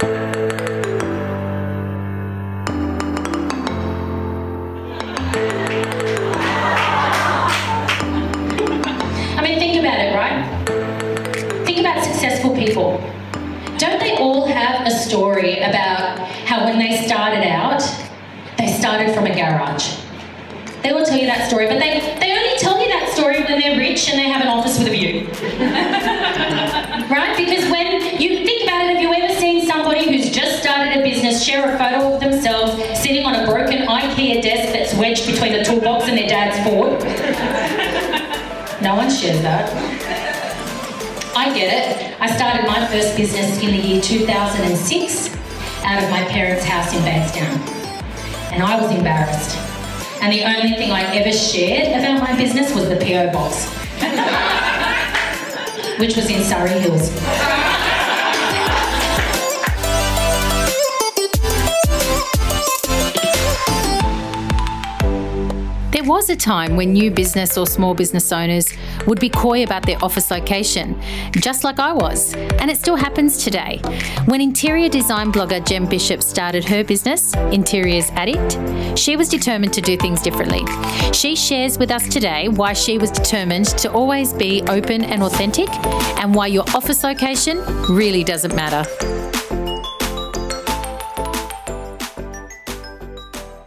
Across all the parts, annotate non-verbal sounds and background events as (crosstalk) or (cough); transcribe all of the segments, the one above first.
I mean, think about it, right? Think about successful people. Don't they all have a story about how when they started out, they started from a garage? They will tell you that story, but they, they when they're rich and they have an office with a view. (laughs) right? Because when you think about it, have you ever seen somebody who's just started a business share a photo of themselves sitting on a broken IKEA desk that's wedged between the toolbox and their dad's Ford? No one shares that. I get it. I started my first business in the year 2006 out of my parents' house in Bankstown. And I was embarrassed. And the only thing I ever shared about my business was the PO box, (laughs) which was in Surry Hills. There was a time when new business or small business owners would be coy about their office location, just like I was, and it still happens today. When interior design blogger Jen Bishop started her business, Interiors Addict, she was determined to do things differently. She shares with us today why she was determined to always be open and authentic, and why your office location really doesn't matter.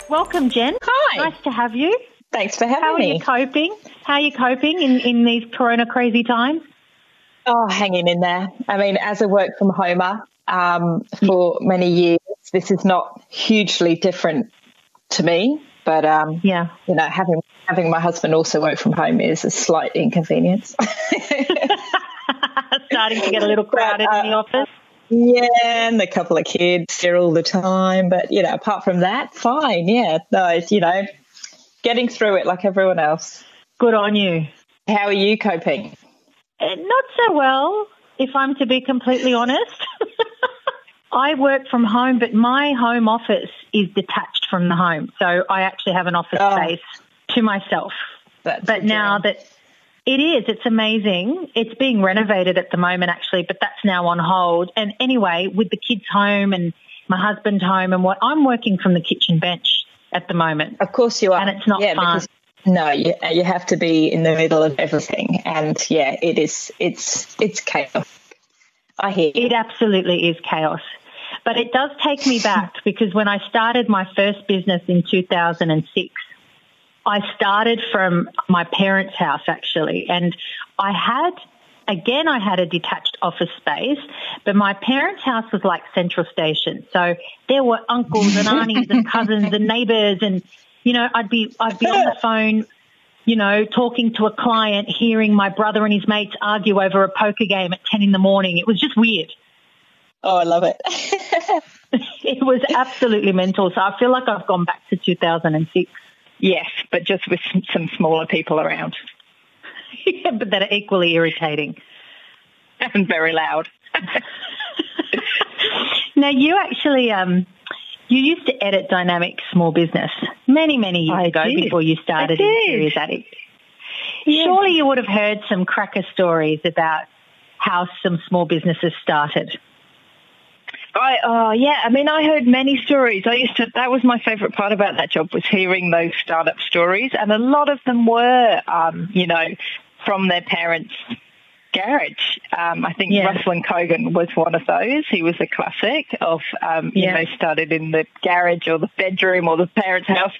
Welcome, Jen. Hi. Nice to have you. Thanks for having me. How are me. you coping? How are you coping in, in these corona crazy times? oh, hanging in there. I mean, as a work from homer um, for many years, this is not hugely different to me. But um, Yeah. you know, having having my husband also work from home is a slight inconvenience. (laughs) Starting to get a little crowded in the uh, office. yeah, and a couple of kids here all the time. But you know, apart from that, fine. Yeah, no, it's, you know, getting through it like everyone else. Good on you. How are you coping? Uh, Not so well, if I'm to be completely honest. (laughs) I work from home, but my home office is detached from the home. So I actually have an office Oh. space to myself. But now that it is, it's amazing. It's being renovated at the moment, actually, but that's now on hold. And anyway, with the kids home and my husband home and what, I'm working from the kitchen bench at the moment. Of course you are. And it's not yeah, fun. Because, no, you, you have to be in the middle of everything. And yeah, it is, it's, it's chaos. I hear you. It absolutely is chaos. But it does take me back (laughs) because when I started my first business in 2006, I started from my parents' house actually, and I had again I had a detached office space, but my parents' house was like central station. So there were uncles and aunties and cousins and (laughs) neighbors and you know, I'd be I'd be on the (laughs) phone, you know, talking to a client, hearing my brother and his mates argue over a poker game at ten in the morning. It was just weird. Oh, I love it. (laughs) It was absolutely mental. So I feel like I've gone back to 2006. Yes, but just with some, some smaller people around yeah, (laughs) but that are equally irritating. and very loud. Now you actually um you used to edit Dynamic Small Business many, many years I ago did. before you started Interiors Addict. Surely you would have heard some cracker stories about how some small businesses started. I oh yeah, I mean I heard many stories. I used to that was my favourite part about that job was hearing those startup stories, and a lot of them were um, you know from their parents' garage. Um, I think Yeah. Ruslan Kogan was one of those. He was a classic of um, you Yeah. know started in the garage or the bedroom or the parents' house,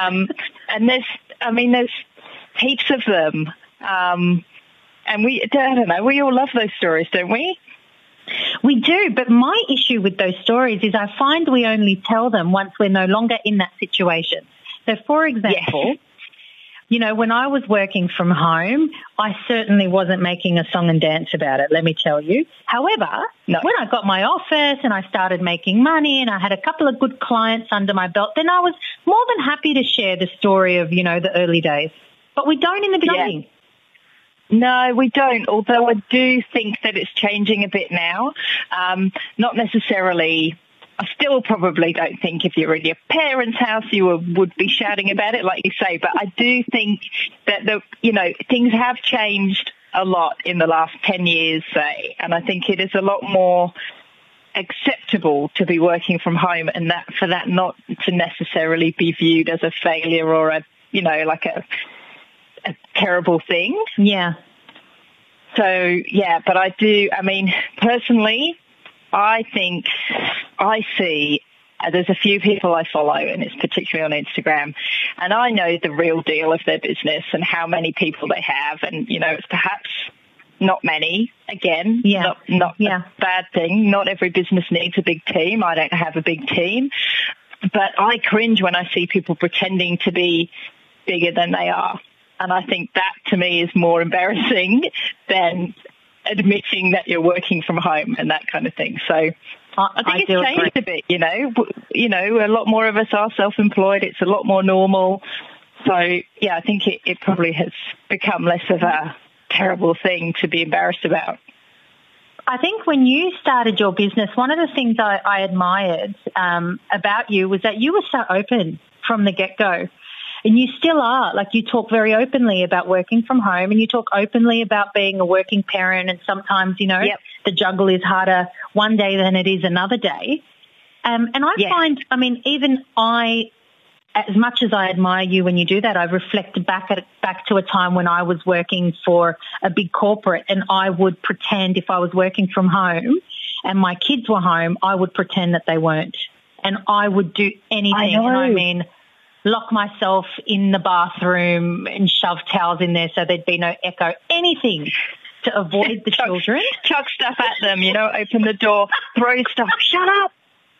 um, (laughs) and there's I mean there's heaps of them. Um, and we, I don't know, we all love those stories, don't we? We do, but my issue with those stories is I find we only tell them once we're no longer in that situation. So, for example, you know, when I was working from home, I certainly wasn't making a song and dance about it, let me tell you. However, No. when I got my office and I started making money and I had a couple of good clients under my belt, then I was more than happy to share the story of, you know, the early days. But we don't in the Yeah. beginning. No, we don't. Although I do think that it's changing a bit now. Um, not necessarily. I still probably don't think if you're in your parents' house you would- be shouting about it, like you say. But I do think that the you know things have changed a lot in the last ten years, say, and I think it is a lot more acceptable to be working from home and that for that not to necessarily be viewed as a failure or a you know like a a terrible thing Yeah. so yeah but i do i mean personally i think i see uh, there's a few people I follow, and it's particularly on Instagram, and I know the real deal of their business and how many people they have, and you know, it's perhaps not many. Again, Yeah. not not Yeah. a bad thing. Not every business needs a big team. I don't have a big team, but I cringe when I see people pretending to be bigger than they are, and I think that to me is more (laughs) embarrassing than admitting that you're working from home and that kind of thing. So I, I think do it's agree. changed a bit, you know. You know, a lot more of us are self-employed. It's a lot more normal. So yeah, I think it, it probably has become less of a terrible thing to be embarrassed about. I think when you started your business, one of the things I, I admired um, about you was that you were so open from the get go. And you still are. Like you talk very openly about working from home and you talk openly about being a working parent. And sometimes, you know, Yep. the juggle is harder one day than it is another day. Um, and I Yeah. find, I mean, even I, as much as I admire you when you do that, I reflect back at back to a time when I was working for a big corporate, and I would pretend if I was working from home and my kids were home, I would pretend that they weren't, and I would do anything. know. And I mean, lock myself in the bathroom and shove towels in there so there'd be no echo, anything to avoid the Chuck- children. Chuck stuff at them, you know, open the door, throw stuff, shut up,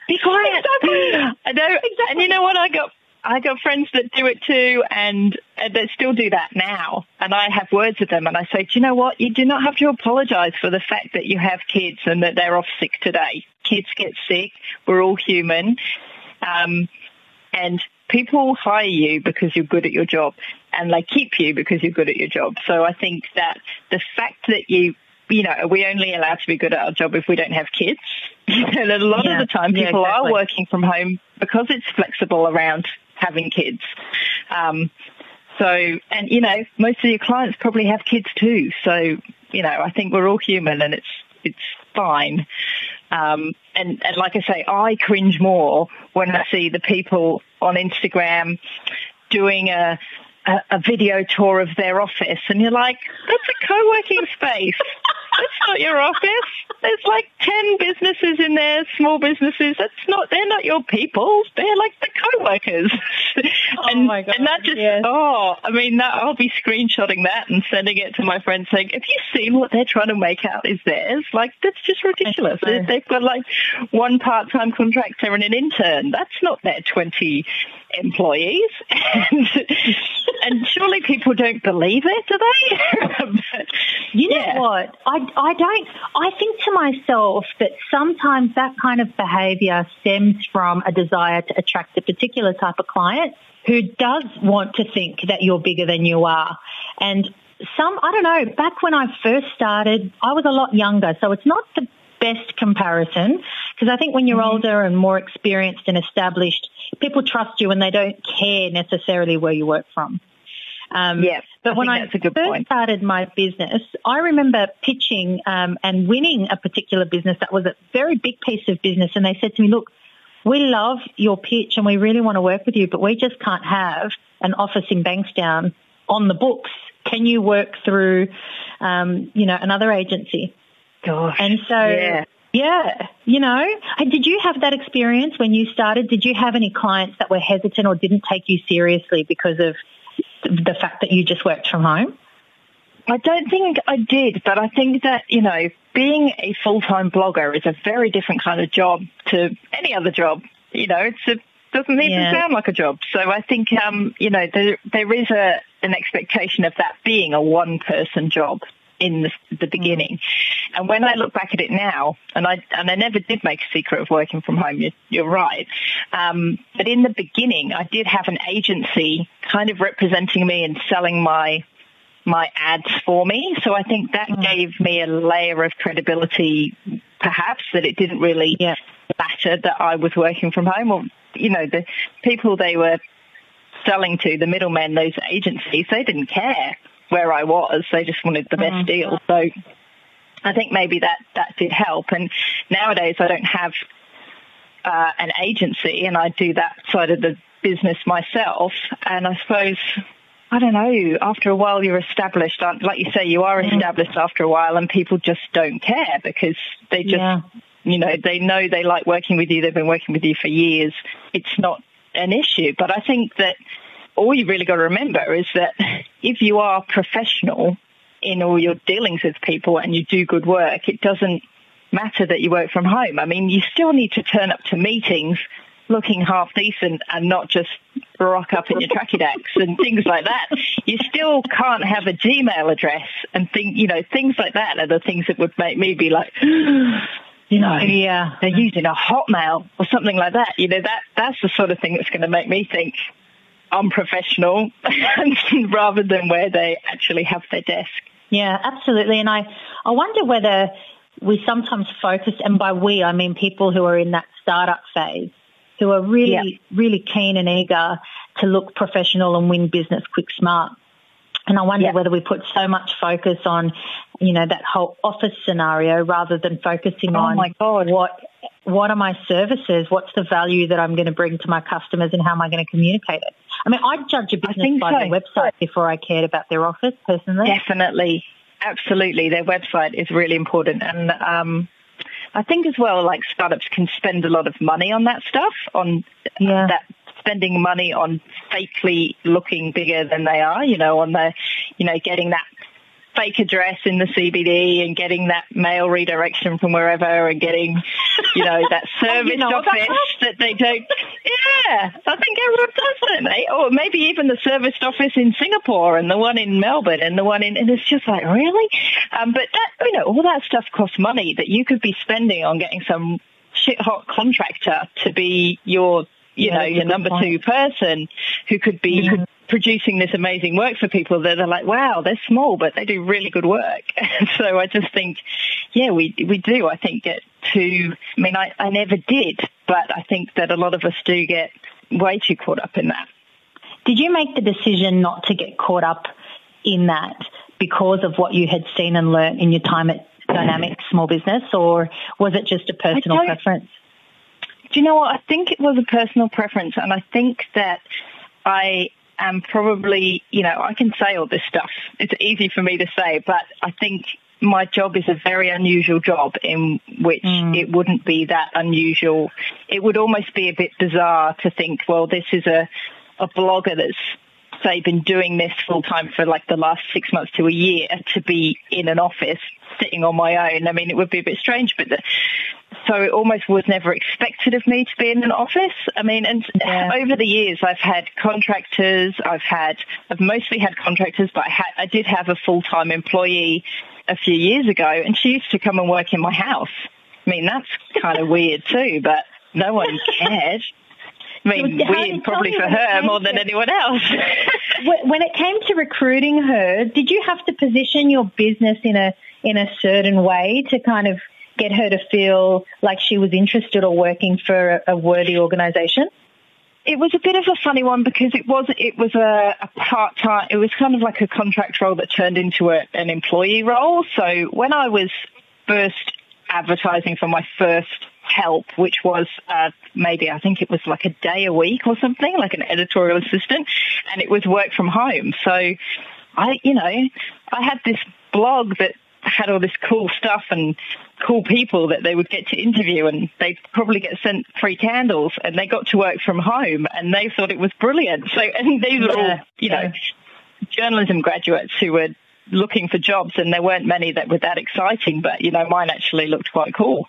be quiet. (laughs) I know, and you know what? I got I got friends that do it too, and uh, that still do that now. And I have words with them, and I say, do you know what? You do not have to apologise for the fact that you have kids and that they're off sick today. Kids get sick. We're all human, um, and people hire you because you're good at your job, and they keep you because you're good at your job. So I think that the fact that you you know, are we only allowed to be good at our job if we don't have kids? (laughs) and a lot Yeah. of the time Yeah, people exactly. are working from home because it's flexible around having kids. Um, so, and you know, most of your clients probably have kids too. So, you know, I think we're all human and it's, it's fine. Um, and, and like I say, I cringe more when I see the people on Instagram doing a, a, a video tour of their office and you're like, that's a co-working space. That's not your office. There's like 10 businesses in there, small businesses. That's not, they're not your people. They're like the co-workers. (laughs) and, oh my God, and that just, yes. oh, I mean, that, I'll be screenshotting that and sending it to my friends saying, have you seen what they're trying to make out is theirs? Like, that's just ridiculous. They- They've got like one part-time contractor and an intern. That's not their 20 employees. (laughs) And, and surely people don't believe it, do they? (laughs) But, You know yeah. what? I, I don't, I think to myself that sometimes that kind of behavior stems from a desire to attract a particular type of client who does want to think that you're bigger than you are. And some, I don't know, back when I first started, I was a lot younger, so it's not the best comparison because I think when you're older and more experienced and established, people trust you and they don't care necessarily where you work from. Um, Yeah, but I when I first point. started my business, I remember pitching um, and winning a particular business that was a very big piece of business, and they said to me, "Look, we love your pitch and we really want to work with you, but we just can't have an office in Bankstown on the books. Can you work through, um, you know, another agency?" Gosh. And so, Yeah. yeah, you know, did you have that experience when you started? Did you have any clients that were hesitant or didn't take you seriously because of the fact that you just worked from home? I don't think I did, but I think that, you know, being a full-time blogger is a very different kind of job to any other job. You know, it's a, doesn't even Yeah. sound like a job. So I think, um, you know, there, there is a, an expectation of that being a one-person job in the, the beginning. And when I look back at it now, and I and I never did make a secret of working from home. You're, you're right, um, but in the beginning, I did have an agency kind of representing me and selling my my ads for me. So I think that gave me a layer of credibility, perhaps that it didn't really Yeah. matter that I was working from home, or you know, the people they were selling to, the middlemen, those agencies, they didn't care where I was. They just wanted the best deal. So I think maybe that that did help. And nowadays, I don't have uh, an agency, and I do that side of the business myself. And I suppose I don't know. After a while, you're established. Uh, like you say, you are mm. established after a while, and people just don't care because they just, yeah. you know, they know they like working with you. They've been working with you for years. It's not an issue. But I think that all you really got to remember is that if you are professional in all your dealings with people and you do good work, it doesn't matter that you work from home. I mean, you still need to turn up to meetings looking half decent and not just rock up in your tracky decks and things like that. You still can't have a Gmail address and think, you know, things like that are the things that would make me be like, (gasps) you know, yeah, they're using a Hotmail or something like that. You know, that that's the sort of thing that's going to make me think unprofessional (laughs) rather than where they actually have their desk. Yeah, absolutely. And I, I wonder whether we sometimes focus, and by we, I mean people who are in that startup phase, who are really, yeah. really keen and eager to look professional and win business quick, smart. And I wonder yeah. whether we put so much focus on, you know, that whole office scenario rather than focusing oh on my God. what what are my services? What's the value that I'm going to bring to my customers and how am I going to communicate it? I mean, I'd judge a business by so. their website before I cared about their office personally. Definitely. Absolutely. Their website is really important. And um, I think as well, like startups can spend a lot of money on that stuff, on yeah. that spending money on fakely looking bigger than they are, you know, on the, you know, getting that fake address in the CBD and getting that mail redirection from wherever and getting, you know, that service (laughs) oh, you know office that they don't. Yeah, I think everyone does, don't they? Or maybe even the serviced office in Singapore and the one in Melbourne and the one in, and it's just like, really? Um, but that, you know, all that stuff costs money that you could be spending on getting some shit hot contractor to be your you yeah, know, your number point. two person who could be mm-hmm. producing this amazing work for people that are like, wow, they're small, but they do really good work. (laughs) so I just think, yeah, we, we do, I think, get too, I mean, I, I never did, but I think that a lot of us do get way too caught up in that. Did you make the decision not to get caught up in that because of what you had seen and learnt in your time at Dynamic Small Business, or was it just a personal preference? Do you know what? I think it was a personal preference, and I think that I am probably, you know, I can say all this stuff. It's easy for me to say, but I think my job is a very unusual job in which mm. it wouldn't be that unusual. It would almost be a bit bizarre to think, well, this is a, a blogger that's say been doing this full time for like the last six months to a year to be in an office sitting on my own. I mean, it would be a bit strange, but the, so it almost was never expected of me to be in an office. I mean, and yeah. over the years, I've had contractors. I've had, I've mostly had contractors, but I had, I did have a full time employee a few years ago, and she used to come and work in my house. I mean, that's kind of weird too, but no one cared. I mean, weird probably for her more than anyone else. when it came to recruiting her, did you have to position your business in a in a certain way to kind of get her to feel like she was interested or working for a, a worthy organisation? It was a bit of a funny one because it was it was a, a part time. It was kind of like a contract role that turned into a, an employee role. So when I was first advertising for my first help, which was uh, maybe I think it was like a day a week or something, like an editorial assistant, and it was work from home. So I, you know, I had this blog that had all this cool stuff and cool people that they would get to interview and they'd probably get sent free candles and they got to work from home and they thought it was brilliant. So, (laughs) and these were all, you know, journalism graduates who were looking for jobs and there weren't many that were that exciting, but, you know, mine actually looked quite cool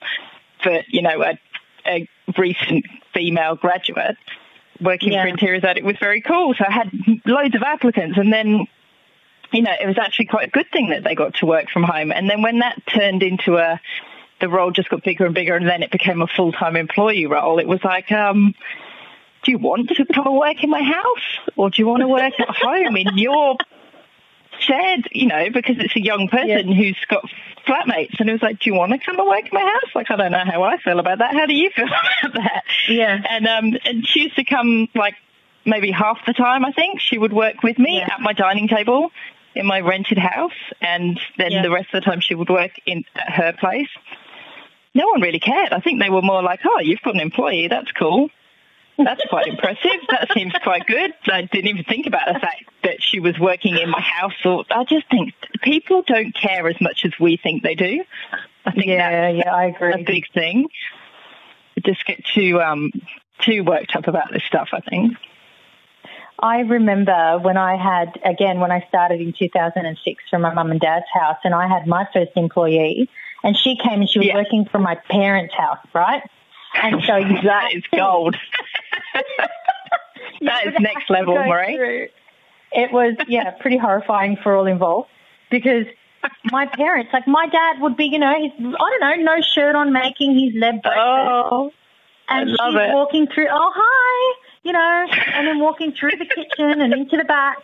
for, you know, a, a recent female graduate working yeah. for Interiors It was very cool. So I had loads of applicants and then you know, it was actually quite a good thing that they got to work from home. And then when that turned into a, the role just got bigger and bigger and then it became a full-time employee role, it was like, um, do you want to come and work in my house or do you want to work at home in your shed, you know, because it's a young person yeah. who's got flatmates and it was like, do you want to come and work in my house? Like, I don't know how I feel about that. How do you feel (laughs) about that? Yeah. And, um, and she used to come like maybe half the time, I think she would work with me yeah. at my dining table in my rented house, and then Yeah. the rest of the time she would work in at her place. No one really cared. I think they were more like, "Oh, you've got an employee. That's cool. That's quite impressive. That seems quite good." I didn't even think about the fact that she was working in my house. Or I just think people don't care as much as we think they do. I think Yeah, that's yeah, I agree. A big thing. Just get too um too worked up about this stuff. I think. I remember when I had, again, when I started in 2006 from my mum and dad's house, and I had my first employee, and she came and she was Yeah. working from my parents' house, right? And so you (laughs) That is gold. (laughs) that is next level, Marie. through- It was, yeah, pretty horrifying for all involved because my parents, like my dad would be, you know, he's, I don't know, no shirt on making his lead breakfast. Oh, and she's it. walking through, oh, hi, you know, and then walking through the kitchen and into the back.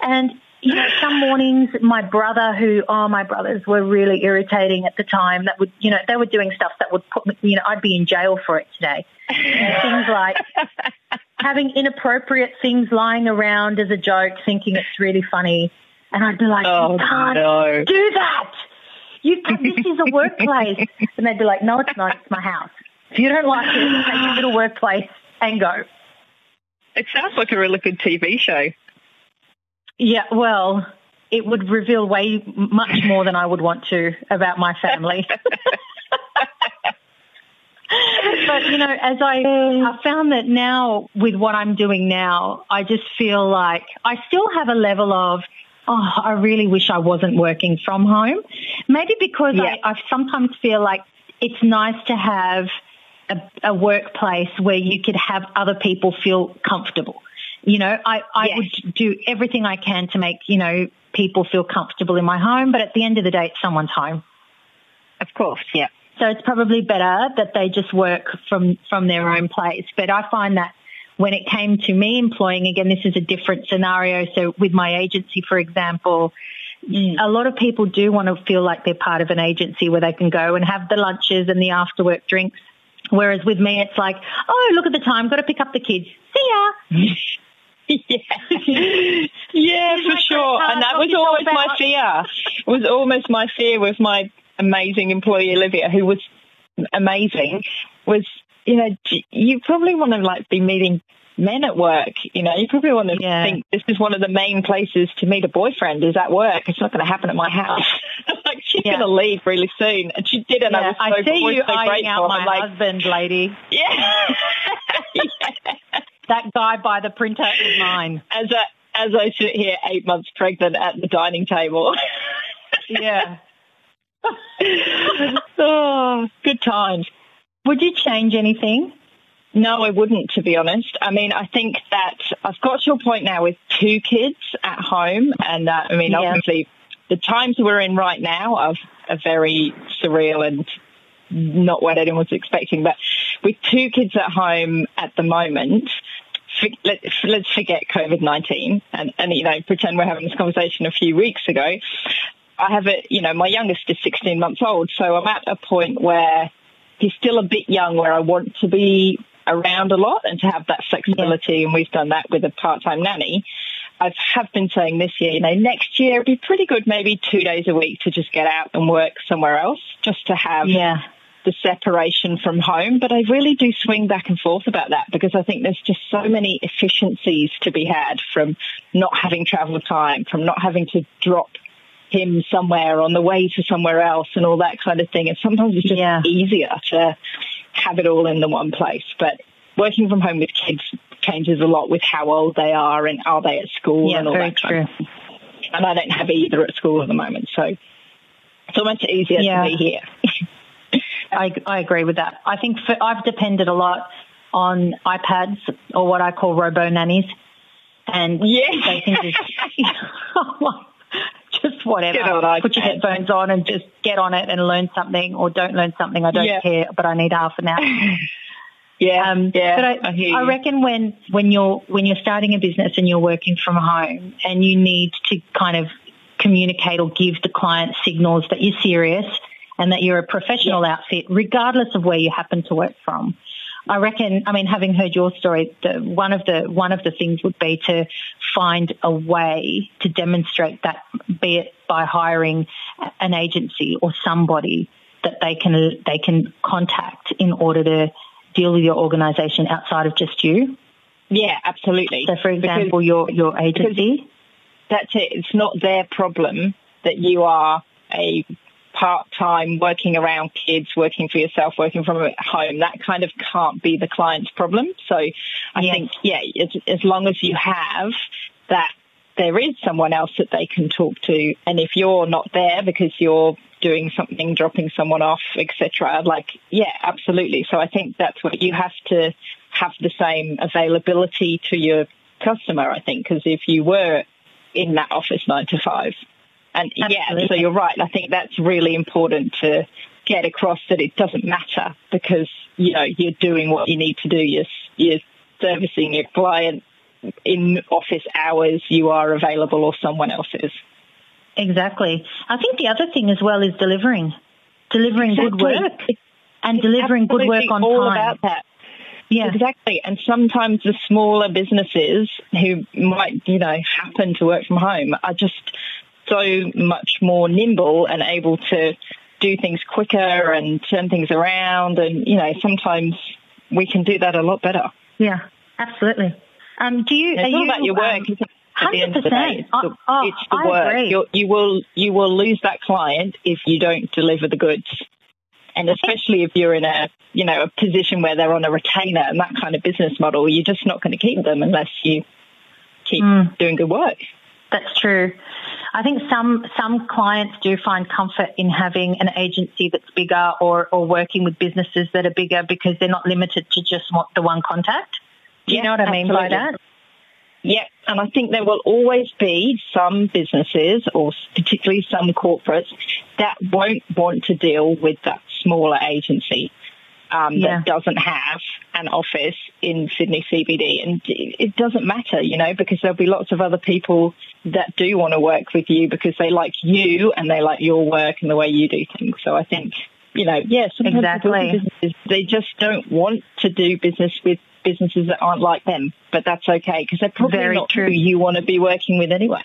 And, you know, some mornings, my brother, who, oh, my brothers were really irritating at the time, that would, you know, they were doing stuff that would put me, you know, I'd be in jail for it today. And (laughs) things like having inappropriate things lying around as a joke, thinking it's really funny. And I'd be like, Oh, you can't no. do that. You, this is a workplace. And they'd be like, no, it's not. It's my house. If you don't like it, take to the workplace and go. It sounds like a really good TV show. Yeah, well, it would reveal way much more than I would want to about my family. (laughs) but you know, as I I found that now with what I'm doing now, I just feel like I still have a level of oh, I really wish I wasn't working from home. Maybe because Yeah. I, I sometimes feel like it's nice to have a, a workplace where you could have other people feel comfortable. You know, I, I Yes. would do everything I can to make, you know, people feel comfortable in my home, but at the end of the day, it's someone's home. Of course, yeah. So it's probably better that they just work from, from their own place. But I find that when it came to me employing, again, this is a different scenario. So with my agency, for example, mm. a lot of people do want to feel like they're part of an agency where they can go and have the lunches and the after work drinks. Whereas with me, it's like, oh, look at the time, got to pick up the kids. See ya. (laughs) yeah, (laughs) yeah, for sure. And that was always my fear. It was almost my fear with my amazing employee Olivia, who was amazing. Was you know you probably want to like be meeting men at work. You know, you probably want to Yeah. think this is one of the main places to meet a boyfriend is at work. It's not going to happen at my house. (laughs) like she's Yeah. going to leave really soon, and she did, and I Yeah, was so, I see you so eyeing out my like, husband, lady. (laughs) (laughs) yeah. That guy by the printer is mine. as I as I sit here eight months pregnant at the dining table. Yeah. oh, good times. Would you change anything? No, I wouldn't, to be honest. I mean, I think that I've got to a point now with two kids at home, and uh, I mean, Yeah. obviously, the times we're in right now are, are very surreal and not what anyone's expecting. But with two kids at home at the moment, let, let's forget COVID nineteen and, and you know pretend we're having this conversation a few weeks ago. I have a you know my youngest is sixteen months old, so I'm at a point where he's still a bit young where I want to be around a lot and to have that flexibility. And we've done that with a part-time nanny. I have been saying this year, you know, next year it'd be pretty good, maybe two days a week to just get out and work somewhere else, just to have Yeah. the separation from home. But I really do swing back and forth about that because I think there's just so many efficiencies to be had from not having travel time, from not having to drop him somewhere on the way to somewhere else and all that kind of thing. And sometimes it's just Yeah. easier to have it all in the one place. But working from home with kids changes a lot with how old they are and are they at school Yeah, and all that thing. And I don't have either at school at the moment, so it's almost easier Yeah. to be here. (laughs) I, I agree with that. I think for, I've depended a lot on iPads or what I call robo nannies, and Yeah. they can just (laughs) (laughs) oh just whatever. Put your headphones on and just get on it and learn something, or don't learn something. I don't Yeah. care, but I need half an hour. (laughs) Yeah, Um, yeah. but I, hear I reckon when when you're when you're starting a business and you're working from home and you need to kind of communicate or give the client signals that you're serious and that you're a professional outfit, regardless of where you happen to work from. I reckon, I mean, having heard your story, the, one of the one of the things would be to find a way to demonstrate that, be it by hiring an agency or somebody that they can they can contact in order to deal with your organisation outside of just you. Yeah, absolutely. So, for example, because, your your agency. That's it. It's not their problem that you are a part time, working around kids, working for yourself, working from home, that kind of can't be the client's problem. So I yes. think, yeah, as, as long as you have that there is someone else that they can talk to, and if you're not there because you're doing something, dropping someone off, etc., like, yeah, absolutely. So I think that's what you have to have the same availability to your customer, I think, because if you were in that office nine to five, and Absolutely. yeah, so you're right. I think that's really important to get across that it doesn't matter because, you know, you're doing what you need to do. You're, you're servicing your client in office hours, you are available or someone else is. Exactly. I think the other thing as well is delivering, delivering exactly. good work and delivering good work on all time. about that. Yeah. Exactly. And sometimes the smaller businesses who might, you know, happen to work from home are just so much more nimble and able to do things quicker and turn things around. And, you know, sometimes we can do that a lot better. Yeah, absolutely. Um, do you, it's all you, about your work. Um, at the end of the day, it's the, oh, it's the work. You're, you will you will lose that client if you don't deliver the goods, and especially if you're in a you know a position where they're on a retainer and that kind of business model, you're just not going to keep them unless you keep mm. doing good work. That's true. I think some some clients do find comfort in having an agency that's bigger or, or working with businesses that are bigger because they're not limited to just the one contact. Do you know what I mean by that? Yeah, and I think there will always be some businesses or particularly some corporates that won't want to deal with that smaller agency um, yeah. that doesn't have an office in Sydney CBD. And it doesn't matter, you know, because there'll be lots of other people that do want to work with you because they like you and they like your work and the way you do things. So I think, you know, yeah, sometimes exactly. they just don't want to do business with businesses that aren't like them, but that's okay because they're probably Very not true. who you want to be working with anyway.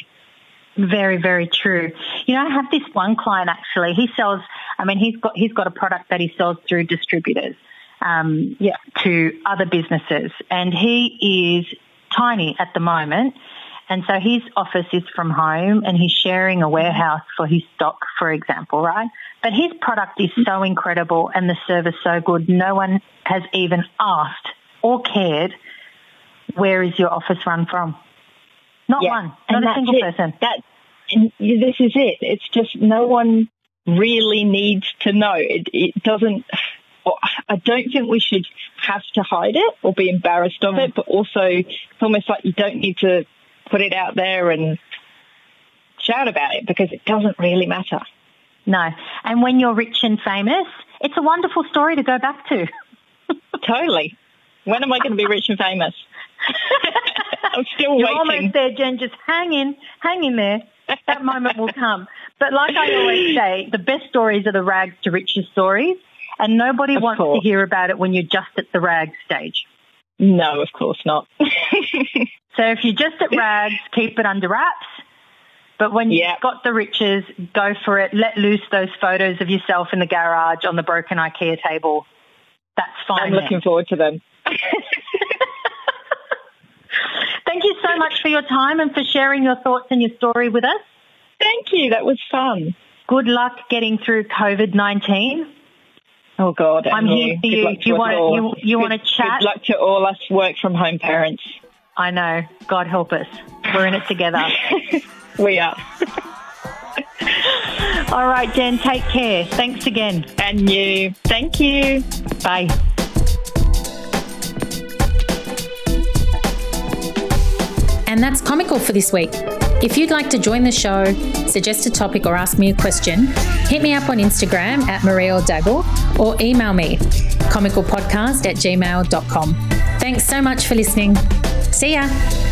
Very, very true. You know, I have this one client actually. He sells. I mean, he's got he's got a product that he sells through distributors, um, yeah, to other businesses, and he is tiny at the moment. And so his office is from home and he's sharing a warehouse for his stock, for example, right? But his product is so incredible and the service so good, no one has even asked or cared, where is your office run from? Not yeah. one, not and a single it. person. That, this is it. It's just no one really needs to know. It, it doesn't, I don't think we should have to hide it or be embarrassed of mm. it, but also it's almost like you don't need to put it out there and shout about it because it doesn't really matter. No. And when you're rich and famous, it's a wonderful story to go back to. (laughs) totally. When am I going to be rich and famous? (laughs) I'm still You're waiting. almost there, Jen. Just hang in, hang in there. That moment will come. But like I always (laughs) say, the best stories are the rags to riches stories, and nobody of wants course. to hear about it when you're just at the rags stage. No, of course not. (laughs) (laughs) so if you're just at rags, keep it under wraps. But when you've got the riches, go for it. Let loose those photos of yourself in the garage on the broken IKEA table. That's fine. I'm looking forward to them. Thank you so much for your time and for sharing your thoughts and your story with us. Thank you. That was fun. Good luck getting through COVID 19. Oh God, I'm here for you. You want to you, you want to chat? Good luck to all us work from home parents. I know. God help us. We're in it together. (laughs) we are. all right, Jen. Take care. Thanks again. And you. Thank you. Bye. And that's comical for this week. If you'd like to join the show, suggest a topic, or ask me a question, hit me up on Instagram at Maria Daggle or email me comicalpodcast at gmail.com. Thanks so much for listening. See ya.